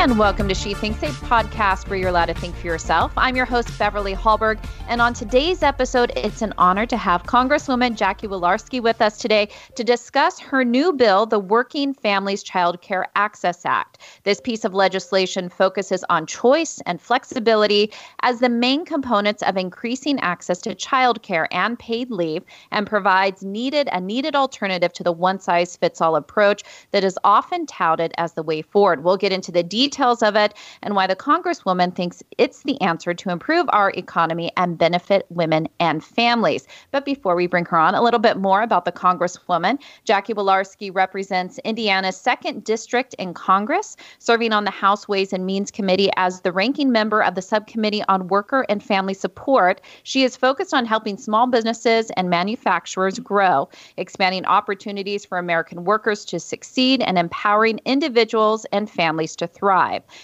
And welcome to She Thinks, a podcast where you're allowed to think for yourself. I'm your host, Beverly Hallberg. And on today's episode, it's an honor to have Congresswoman Jackie Walorski with us today to discuss her new bill, the Working Families Child Care Access Act. This piece of legislation focuses on choice and flexibility as the main components of increasing access to child care and paid leave and provides needed a needed alternative to the one size fits all approach that is often touted as the way forward. We'll get into the details of it and why the Congresswoman thinks it's the answer to improve our economy and benefit women and families. But before we bring her on, a little bit more about the Congresswoman. Jackie Walorski represents Indiana's second district in Congress, serving on the House Ways and Means Committee as the ranking member of the Subcommittee on Worker and Family Support. She is focused on helping small businesses and manufacturers grow, expanding opportunities for American workers to succeed, and empowering individuals and families to thrive.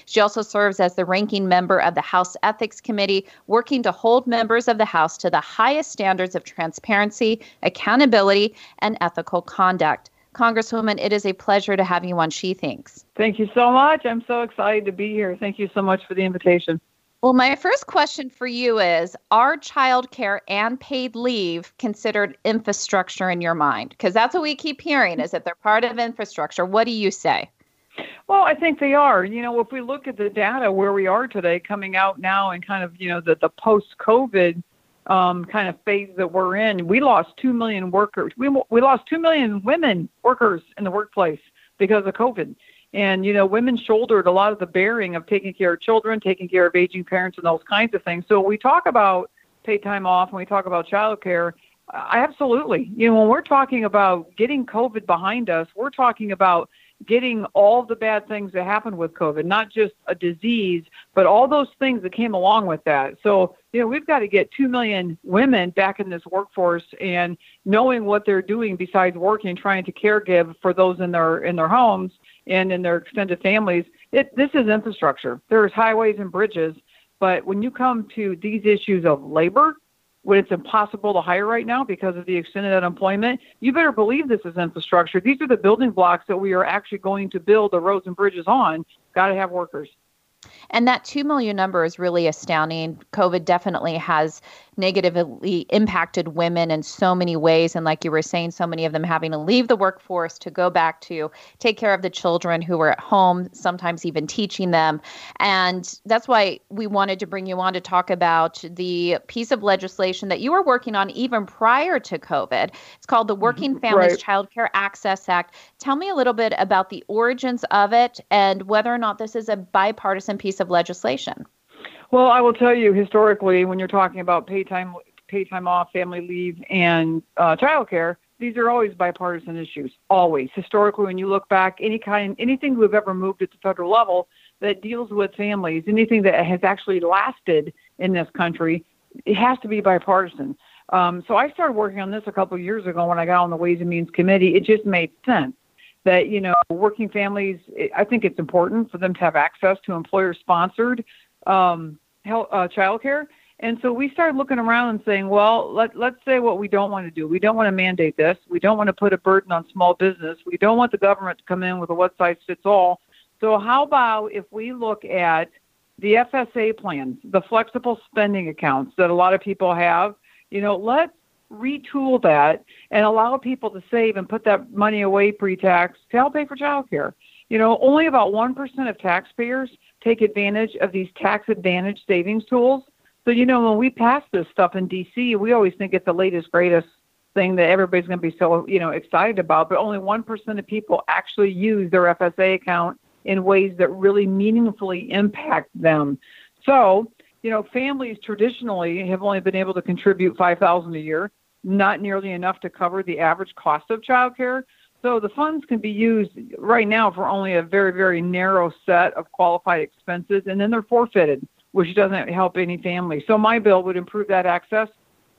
She also serves as the ranking member of the House Ethics Committee, working to hold members of the House to the highest standards of transparency, accountability, and ethical conduct. Congresswoman, it is a pleasure to have you on She Thinks. Thank you so much. I'm so excited to be here. Thank you so much for the invitation. Well, my first question for you is Are childcare and paid leave considered infrastructure in your mind? Because that's what we keep hearing is that they're part of infrastructure. What do you say? Well, I think they are. You know, if we look at the data where we are today, coming out now and kind of, you know, the, the post COVID um, kind of phase that we're in, we lost 2 million workers. We, we lost 2 million women workers in the workplace because of COVID. And, you know, women shouldered a lot of the bearing of taking care of children, taking care of aging parents, and those kinds of things. So we talk about paid time off and we talk about childcare. Absolutely. You know, when we're talking about getting COVID behind us, we're talking about getting all the bad things that happened with COVID, not just a disease, but all those things that came along with that. So, you know, we've got to get 2 million women back in this workforce and knowing what they're doing besides working, trying to caregive for those in their in their homes and in their extended families. It, this is infrastructure. There's highways and bridges, but when you come to these issues of labor, when it's impossible to hire right now because of the extended unemployment, you better believe this is infrastructure. These are the building blocks that we are actually going to build the roads and bridges on. Got to have workers. And that 2 million number is really astounding. COVID definitely has negatively impacted women in so many ways. And like you were saying, so many of them having to leave the workforce to go back to take care of the children who were at home, sometimes even teaching them. And that's why we wanted to bring you on to talk about the piece of legislation that you were working on even prior to COVID. It's called the mm-hmm. Working Families right. Child Care Access Act. Tell me a little bit about the origins of it and whether or not this is a bipartisan piece of legislation. Well, I will tell you historically, when you're talking about pay time, paid time off, family leave, and uh, childcare, these are always bipartisan issues. Always. Historically, when you look back, any kind, anything we've ever moved at the federal level that deals with families, anything that has actually lasted in this country, it has to be bipartisan. Um, so I started working on this a couple of years ago when I got on the Ways and Means Committee. It just made sense that you know working families. I think it's important for them to have access to employer-sponsored um, health, uh, childcare. And so we started looking around and saying, well, let, let's say what we don't want to do. We don't want to mandate this. We don't want to put a burden on small business. We don't want the government to come in with a one size fits all. So how about if we look at the FSA plans, the flexible spending accounts that a lot of people have, you know, let's retool that and allow people to save and put that money away pre-tax to help pay for childcare. You know, only about 1% of taxpayers take advantage of these tax advantage savings tools. So, you know, when we pass this stuff in DC, we always think it's the latest, greatest thing that everybody's going to be so, you know, excited about, but only 1% of people actually use their FSA account in ways that really meaningfully impact them. So, you know, families traditionally have only been able to contribute 5000 a year, not nearly enough to cover the average cost of childcare. So the funds can be used right now for only a very, very narrow set of qualified expenses, and then they're forfeited, which doesn't help any family. So my bill would improve that access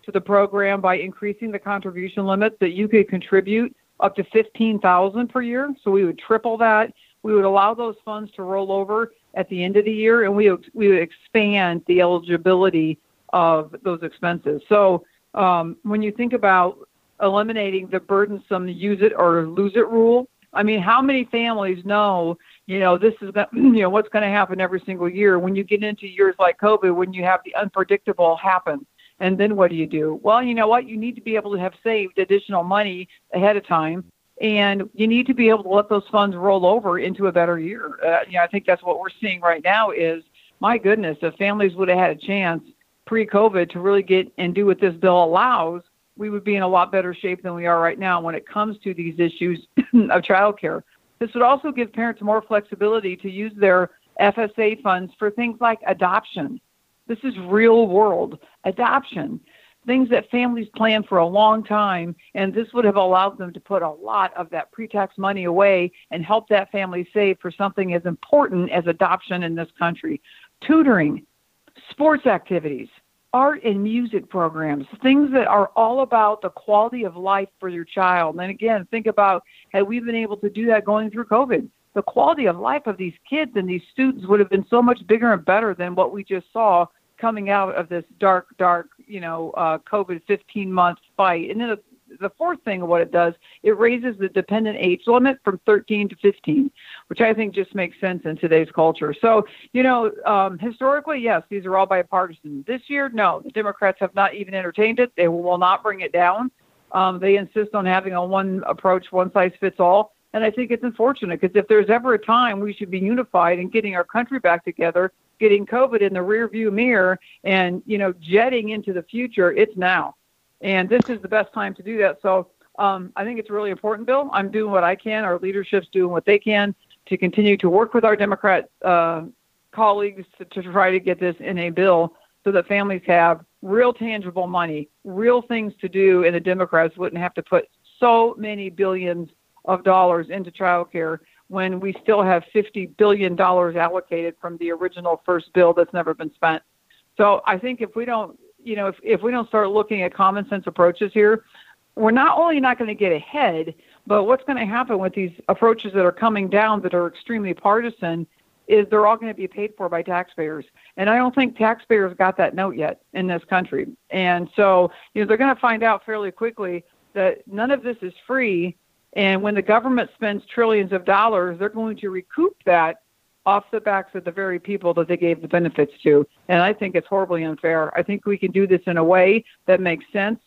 to the program by increasing the contribution limits that you could contribute up to 15000 per year. So we would triple that. We would allow those funds to roll over at the end of the year, and we we would expand the eligibility of those expenses. So um, when you think about eliminating the burdensome use it or lose it rule. I mean, how many families know you know, this is the, you know what's going to happen every single year. When you get into years like COVID, when you have the unpredictable happen, and then what do you do? Well, you know what? You need to be able to have saved additional money ahead of time, and you need to be able to let those funds roll over into a better year. Uh, you know, I think that's what we're seeing right now. Is my goodness, if families would have had a chance pre-COVID to really get and do what this bill allows, we would be in a lot better shape than we are right now when it comes to these issues of childcare. This would also give parents more flexibility to use their FSA funds for things like adoption. This is real world adoption, things that families plan for a long time, and this would have allowed them to put a lot of that pre tax money away and help that family save for something as important as adoption in this country. Tutoring, sports activities, art and music programs, things that are all about the quality of life for your child. And again, think about had we been able to do that going through COVID, the quality of life of these kids and these students would have been so much bigger and better than what we just saw coming out of this dark, dark, you know, uh, COVID 15 month fight. And then the, fourth thing of what it does, it raises the dependent age limit from 13 to 15, which I think just makes sense in today's culture. So, you know, um, historically, yes, these are all bipartisan. This year, no, the Democrats have not even entertained it. They will not bring it down. Um, they insist on having a one approach, one size fits all. And I think it's unfortunate because if there's ever a time we should be unified and getting our country back together, getting COVID in the rearview mirror and, you know, jetting into the future, it's now. And this is the best time to do that. So um, I think it's really important, Bill. I'm doing what I can. Our leadership's doing what they can to continue to work with our Democrat uh, colleagues to, to try to get this in a bill so that families have real tangible money, real things to do, and the Democrats wouldn't have to put so many billions of dollars into childcare when we still have $50 billion allocated from the original first bill that's never been spent. So I think if we don't you know, if, if we don't start looking at common sense approaches here, we're not only not going to get ahead, but what's going to happen with these approaches that are coming down that are extremely partisan is they're all going to be paid for by taxpayers. And I don't think taxpayers got that note yet in this country. And so, you know, they're going to find out fairly quickly that none of this is free. And when the government spends trillions of dollars, they're going to recoup that off the backs of the very people that they gave the benefits to. And I think it's horribly unfair. I think we can do this in a way that makes sense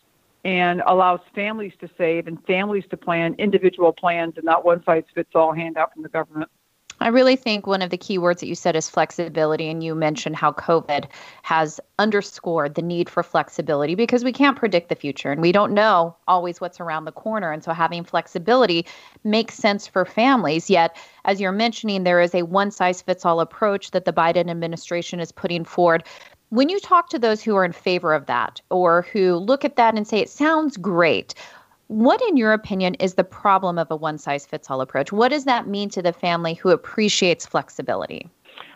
and allows families to save and families to plan individual plans and not one size fits all handout from the government. I really think one of the key words that you said is flexibility. And you mentioned how COVID has underscored the need for flexibility because we can't predict the future and we don't know always what's around the corner. And so having flexibility makes sense for families. Yet, as you're mentioning, there is a one size fits all approach that the Biden administration is putting forward. When you talk to those who are in favor of that or who look at that and say, it sounds great, what, in your opinion, is the problem of a one size fits all approach? What does that mean to the family who appreciates flexibility?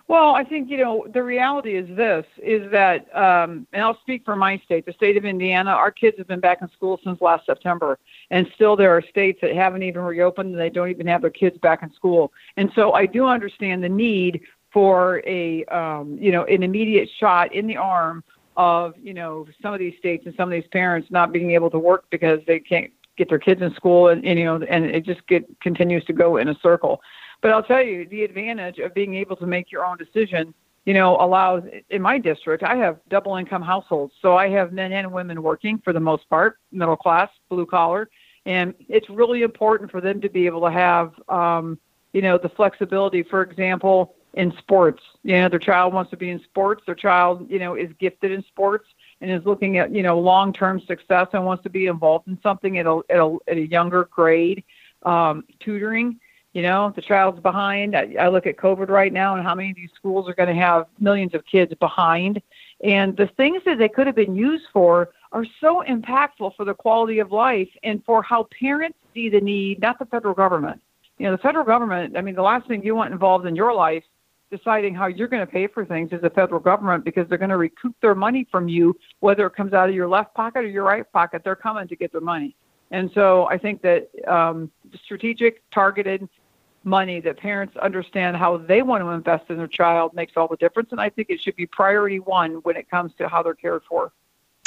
Well, I think you know the reality is this: is that, um, and I'll speak for my state, the state of Indiana. Our kids have been back in school since last September, and still there are states that haven't even reopened and they don't even have their kids back in school. And so I do understand the need for a, um, you know, an immediate shot in the arm of you know some of these states and some of these parents not being able to work because they can't get their kids in school and, and you know and it just get continues to go in a circle. But i'll tell you the advantage of being able to make your own decision you know allows in my district i have double income households. So i have men and women working for the most part middle class blue collar. And it's really important for them to be able to have um you know the flexibility. For example in sports you know their child wants to be in sports. Their child you know is gifted in sports and is looking at you know long term success and wants to be involved in something at a at a, at a younger grade um, tutoring you know the child's behind. I, I look at covid right now and how many of these schools are going to have millions of kids behind. And the things that they could have been used for are so impactful for the quality of life and for how parents see the need not the federal government. You know the federal government i mean the last thing you want involved in your life deciding how you're going to pay for things is the federal government because they're going to recoup their money from you, whether it comes out of your left pocket or your right pocket. They're coming to get their money. And so I think that um, strategic, targeted money that parents understand how they want to invest in their child makes all the difference. And I think it should be priority one when it comes to how they're cared for.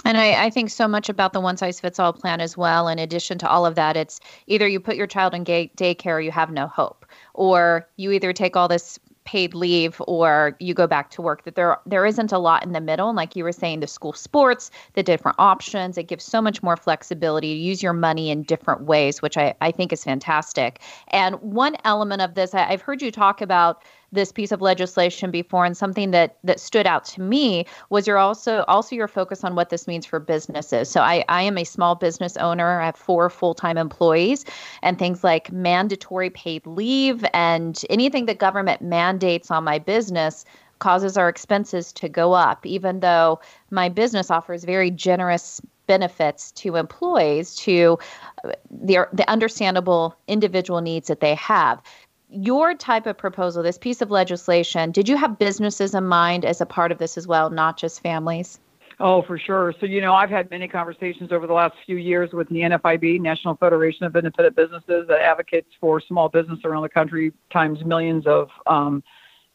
And I, I, think so much about the one size fits all plan as well. In addition to all of that, it's either you put your child in gay, daycare you have no hope, or you either take all this paid leave or you go back to work that there there isn't a lot in the middle. And like you were saying the school sports the different options it gives so much more flexibility to use your money in different ways which i, I think is fantastic. And one element of this I, i've heard you talk about this piece of legislation before. And something that that stood out to me was your also also your focus on what this means for businesses. So i i am a small business owner. I have four full-time employees and things like mandatory paid leave and anything that government mandates on my business causes our expenses to go up even though my business offers very generous benefits to employees to uh, the, the understandable individual needs that they have your type of proposal, this piece of legislation, did you have businesses in mind as a part of this as well, not just families? Oh, for sure. So, you know, I've had many conversations over the last few years with the NFIB, National Federation of Independent Businesses, that advocates for small business around the country, times millions of um,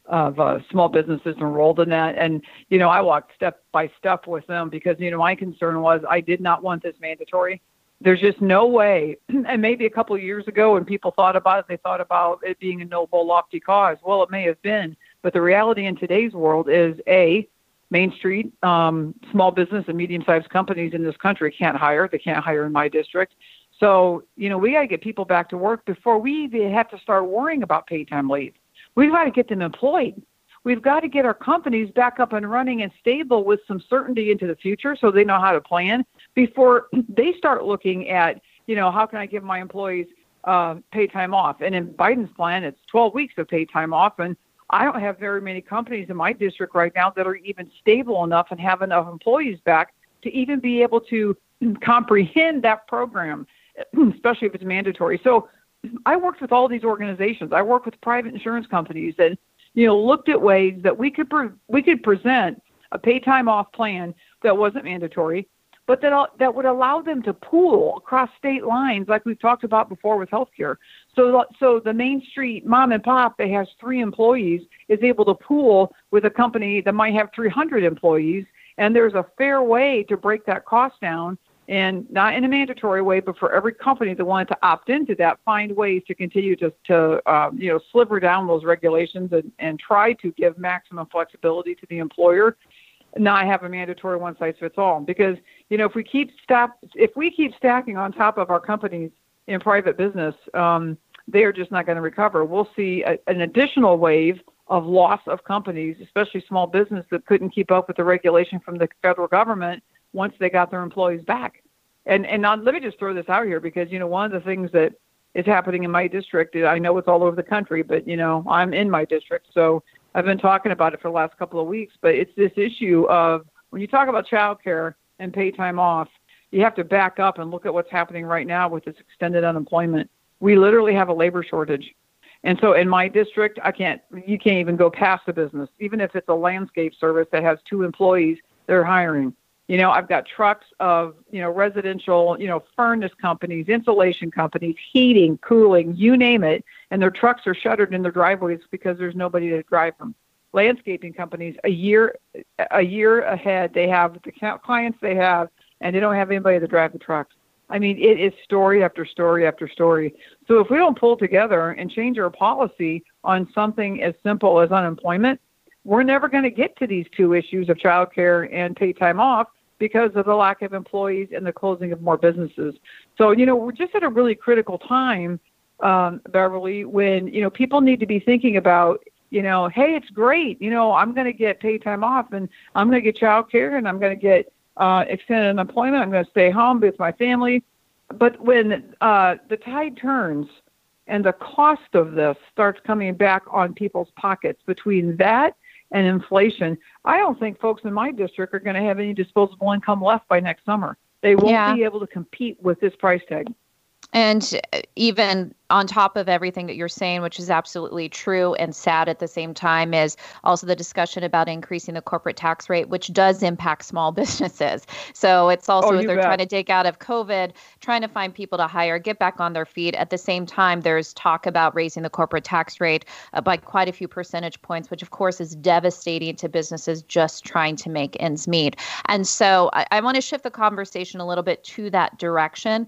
of uh, small businesses enrolled in that. And you know, I walked step by step with them because you know my concern was I did not want this mandatory there's just no way. And maybe a couple of years ago, when people thought about it, they thought about it being a noble, lofty cause. Well, it may have been, but the reality in today's world is a Main Street, um, small business and medium-sized companies in this country can't hire. They can't hire in my district. So, you know, we got to get people back to work before we even have to start worrying about paid time leave. We've got to get them employed. We've got to get our companies back up and running and stable with some certainty into the future so they know how to plan before they start looking at, you know, how can I give my employees uh, paid time off? And in Biden's plan, it's 12 weeks of paid time off. And I don't have very many companies in my district right now that are even stable enough and have enough employees back to even be able to comprehend that program, especially if it's mandatory. So I worked with all these organizations. I worked with private insurance companies and you know looked at ways that we could pre- we could present a pay time off plan that wasn't mandatory but that that would allow them to pool across state lines, like we've talked about before with healthcare. So, so the Main Street mom and pop that has three employees is able to pool with a company that might have 300 employees, and there's a fair way to break that cost down, and not in a mandatory way, but for every company that wanted to opt into that, find ways to continue to, to um, you know, sliver down those regulations and, and try to give maximum flexibility to the employer not have a mandatory one size fits all. Because you know if we keep stop if we keep stacking on top of our companies in private business um, they are just not going to recover. We'll see a, an additional wave of loss of companies especially small business that couldn't keep up with the regulation from the federal government once they got their employees back. And and now, let me just throw this out here because you know one of the things that is happening in my district i know it's all over the country but you know i'm in my district so I've been talking about it for the last couple of weeks, but it's this issue of when you talk about childcare and pay time off, you have to back up and look at what's happening right now with this extended unemployment. We literally have a labor shortage. And so in my district, I can't, you can't even go past the business. Even if it's a landscape service that has two employees, they're hiring. You know, I've got trucks of, you know, residential, you know, furnace companies, insulation companies, heating, cooling, you name it, and their trucks are shuttered in their driveways because there's nobody to drive them. Landscaping companies, a year a year ahead, they have the clients they have, and they don't have anybody to drive the trucks. I mean, it is story after story after story. So if we don't pull together and change our policy on something as simple as unemployment, we're never going to get to these two issues of childcare and paid time off because of the lack of employees and the closing of more businesses. So, you know, we're just at a really critical time, um, Beverly, when, you know, people need to be thinking about, you know, hey, it's great. You know, I'm going to get paid time off and I'm going to get child care and I'm going to get uh, extended unemployment. I'm going to stay home with my family. But when uh, the tide turns and the cost of this starts coming back on people's pockets between that and inflation, I don't think folks in my district are going to have any disposable income left by next summer. They won't yeah. be able to compete with this price tag. And even on top of everything that you're saying, which is absolutely true and sad at the same time, is also the discussion about increasing the corporate tax rate, which does impact small businesses. So it's also Oh, they're bet. trying to dig out of COVID, trying to find people to hire, get back on their feet. At the same time, there's talk about raising the corporate tax rate uh, by quite a few percentage points, which of course is devastating to businesses just trying to make ends meet. And so I, I want to shift the conversation a little bit to that direction.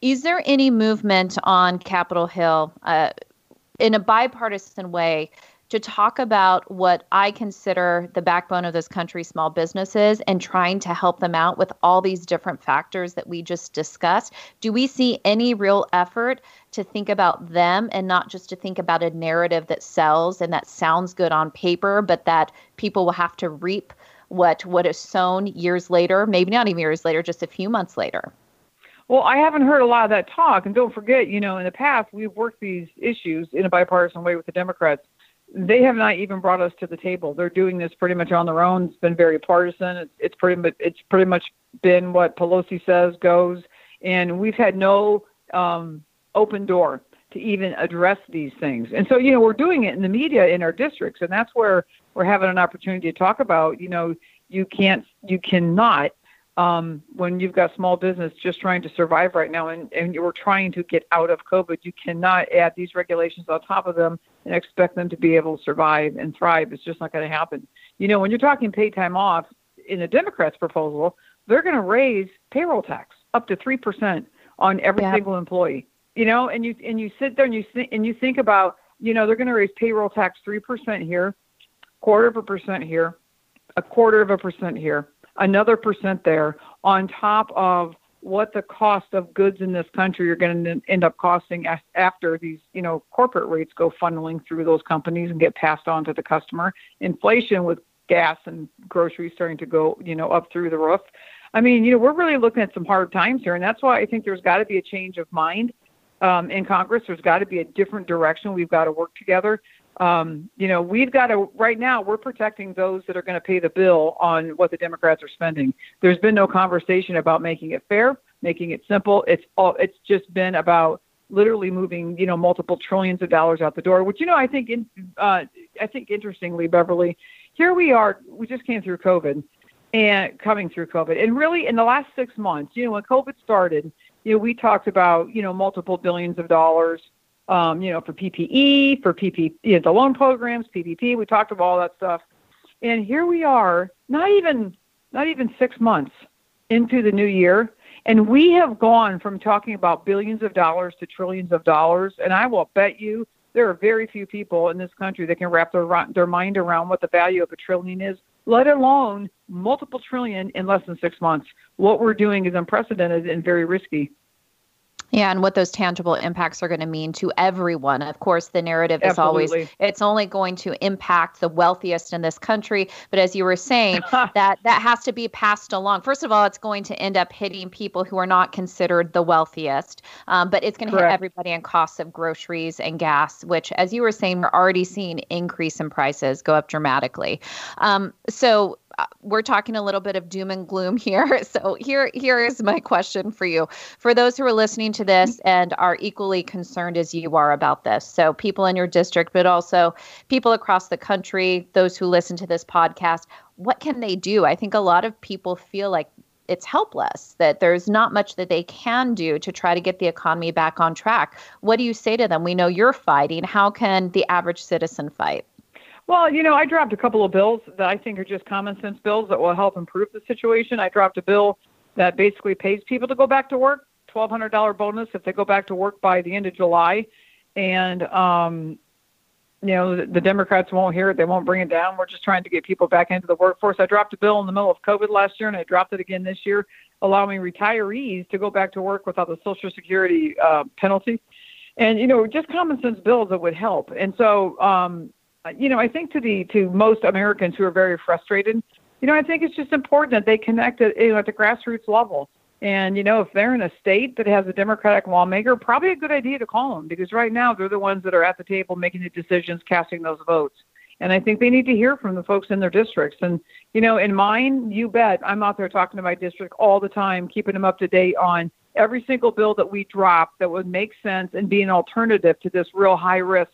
Is there any movement on Capitol Hill uh, in a bipartisan way to talk about what I consider the backbone of this country, small businesses, and trying to help them out with all these different factors that we just discussed? Do we see any real effort to think about them and not just to think about a narrative that sells and that sounds good on paper, but that people will have to reap what what is sown years later, maybe not even years later, just a few months later? Well, I haven't heard a lot of that talk. And don't forget, you know, in the past, we've worked these issues in a bipartisan way with the Democrats. They have not even brought us to the table. They're doing this pretty much on their own. It's been very partisan. It's, it's pretty much it's pretty much been what Pelosi says goes, and we've had no um, open door to even address these things. And so, you know, we're doing it in the media in our districts, and that's where we're having an opportunity to talk about. You know, you can't, you cannot um, when you've got small business just trying to survive right now and, and you're trying to get out of COVID, you cannot add these regulations on top of them and expect them to be able to survive and thrive. It's just not going to happen. You know, when you're talking paid time off in the Democrats' proposal, they're going to raise payroll tax up to 3% on every Yeah. single employee. You know, and you and you sit there and you think and you think about, you know, they're going to raise payroll tax 3% here, quarter of a percent here, a quarter of a percent here, another percent there, on top of what the cost of goods in this country are going to end up costing after these, you know, corporate rates go funneling through those companies and get passed on to the customer. Inflation with gas and groceries starting to go, you know, up through the roof. I mean, you know, we're really looking at some hard times here, and that's why I think there's got to be a change of mind um, in Congress. There's got to be a different direction. We've got to work together. Um, you know, we've got to right now. We're protecting those that are going to pay the bill on what the Democrats are spending. There's been no conversation about making it fair, making it simple. It's all. It's just been about literally moving, you know, multiple trillions of dollars out the door. Which you know, I think, in, uh, I think interestingly, Beverly, here we are. We just came through COVID, and coming through COVID, and really in the last six months, you know, when COVID started, you know, we talked about, you know, multiple billions of dollars, um, you know, for PPE, for PP, you know, the loan programs, PPP. We talked about all that stuff, and here we are, not even, not even six months into the new year, and we have gone from talking about billions of dollars to trillions of dollars. And I will bet you there are very few people in this country that can wrap their their mind around what the value of a trillion is, let alone multiple trillion in less than six months. What we're doing is unprecedented and very risky. Yeah, and what those tangible impacts are going to mean to everyone. Of course, the narrative is always it's only going to impact the wealthiest in this country. But as you were saying, that that has to be passed along. First of all, it's going to end up hitting people who are not considered the wealthiest, um, but it's going to hit everybody in costs of groceries and gas, which, as you were saying, we're already seeing increase in prices go up dramatically. Um, so Uh, we're talking a little bit of doom and gloom here. So here here is my question for you. For those who are listening to this and are equally concerned as you are about this. So people in your district but also people across the country, those who listen to this podcast, what can they do? I think a lot of people feel like it's helpless that there's not much that they can do to try to get the economy back on track. What do you say to them? We know you're fighting. How can the average citizen fight? Well, you know, I dropped a couple of bills that I think are just common sense bills that will help improve the situation. I dropped a bill that basically pays people to go back to work, twelve hundred dollar bonus if they go back to work by the end of July, and um, you know the, the Democrats won't hear it. They won't bring it down. We're just trying to get people back into the workforce. I dropped a bill in the middle of COVID last year, and I dropped it again this year, allowing retirees to go back to work without the Social Security uh, penalty. And you know, just common sense bills that would help. And so, um, Uh, you know, I think to the to most Americans who are very frustrated, you know, I think it's just important that they connect at, you know, at the grassroots level. And you know, if they're in a state that has a Democratic lawmaker, probably a good idea to call them because right now they're the ones that are at the table making the decisions, casting those votes. And I think they need to hear from the folks in their districts. And you know, in mine, you bet, I'm out there talking to my district all the time, keeping them up to date on every single bill that we drop that would make sense and be an alternative to this real high risk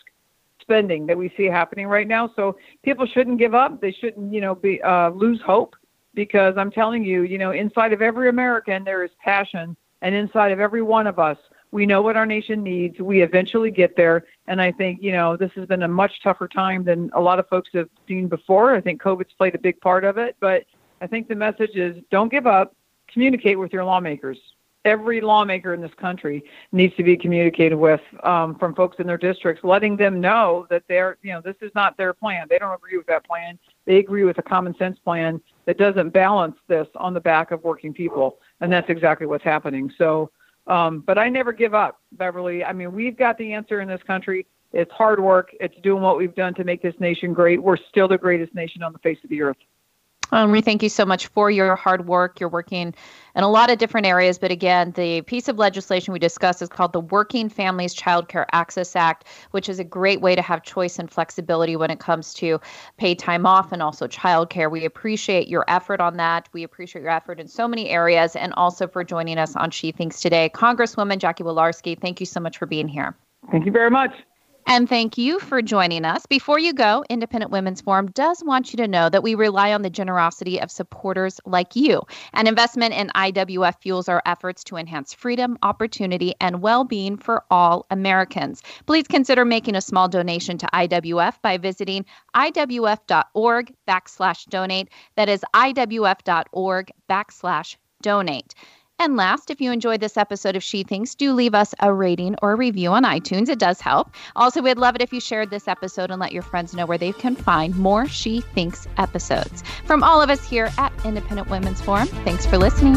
spending that we see happening right now. So people shouldn't give up. They shouldn't, you know, be uh, lose hope because I'm telling you, you know, inside of every American there is passion, and inside of every one of us, we know what our nation needs. We eventually get there, and I think you know this has been a much tougher time than a lot of folks have seen before. I think COVID's played a big part of it, but I think the message is don't give up. Communicate with your lawmakers every lawmaker in this country needs to be communicated with um, from folks in their districts, letting them know that they're, you know, this is not their plan. They don't agree with that plan. They agree with a common sense plan that doesn't balance this on the back of working people, and that's exactly what's happening. So, um, but I never give up, Beverly. I mean, we've got the answer in this country. It's hard work. It's doing what we've done to make this nation great. We're still the greatest nation on the face of the earth. Um, we thank you so much for your hard work. You're working in a lot of different areas, but again, the piece of legislation we discussed is called the Working Families Child Care Access Act, which is a great way to have choice and flexibility when it comes to paid time off and also child care. We appreciate your effort on that. We appreciate your effort in so many areas and also for joining us on She Thinks Today. Congresswoman Jackie Walorski, thank you so much for being here. Thank you very much. And thank you for joining us. Before you go, Independent Women's Forum does want you to know that we rely on the generosity of supporters like you. An investment in IWF fuels our efforts to enhance freedom, opportunity, and well being for all Americans. Please consider making a small donation to IWF by visiting iwf.org backslash donate. That is iwf.org backslash donate. And last, if you enjoyed this episode of She Thinks, do leave us a rating or review on iTunes. It does help. Also, we'd love it if you shared this episode and let your friends know where they can find more She Thinks episodes. From all of us here at Independent Women's Forum, thanks for listening.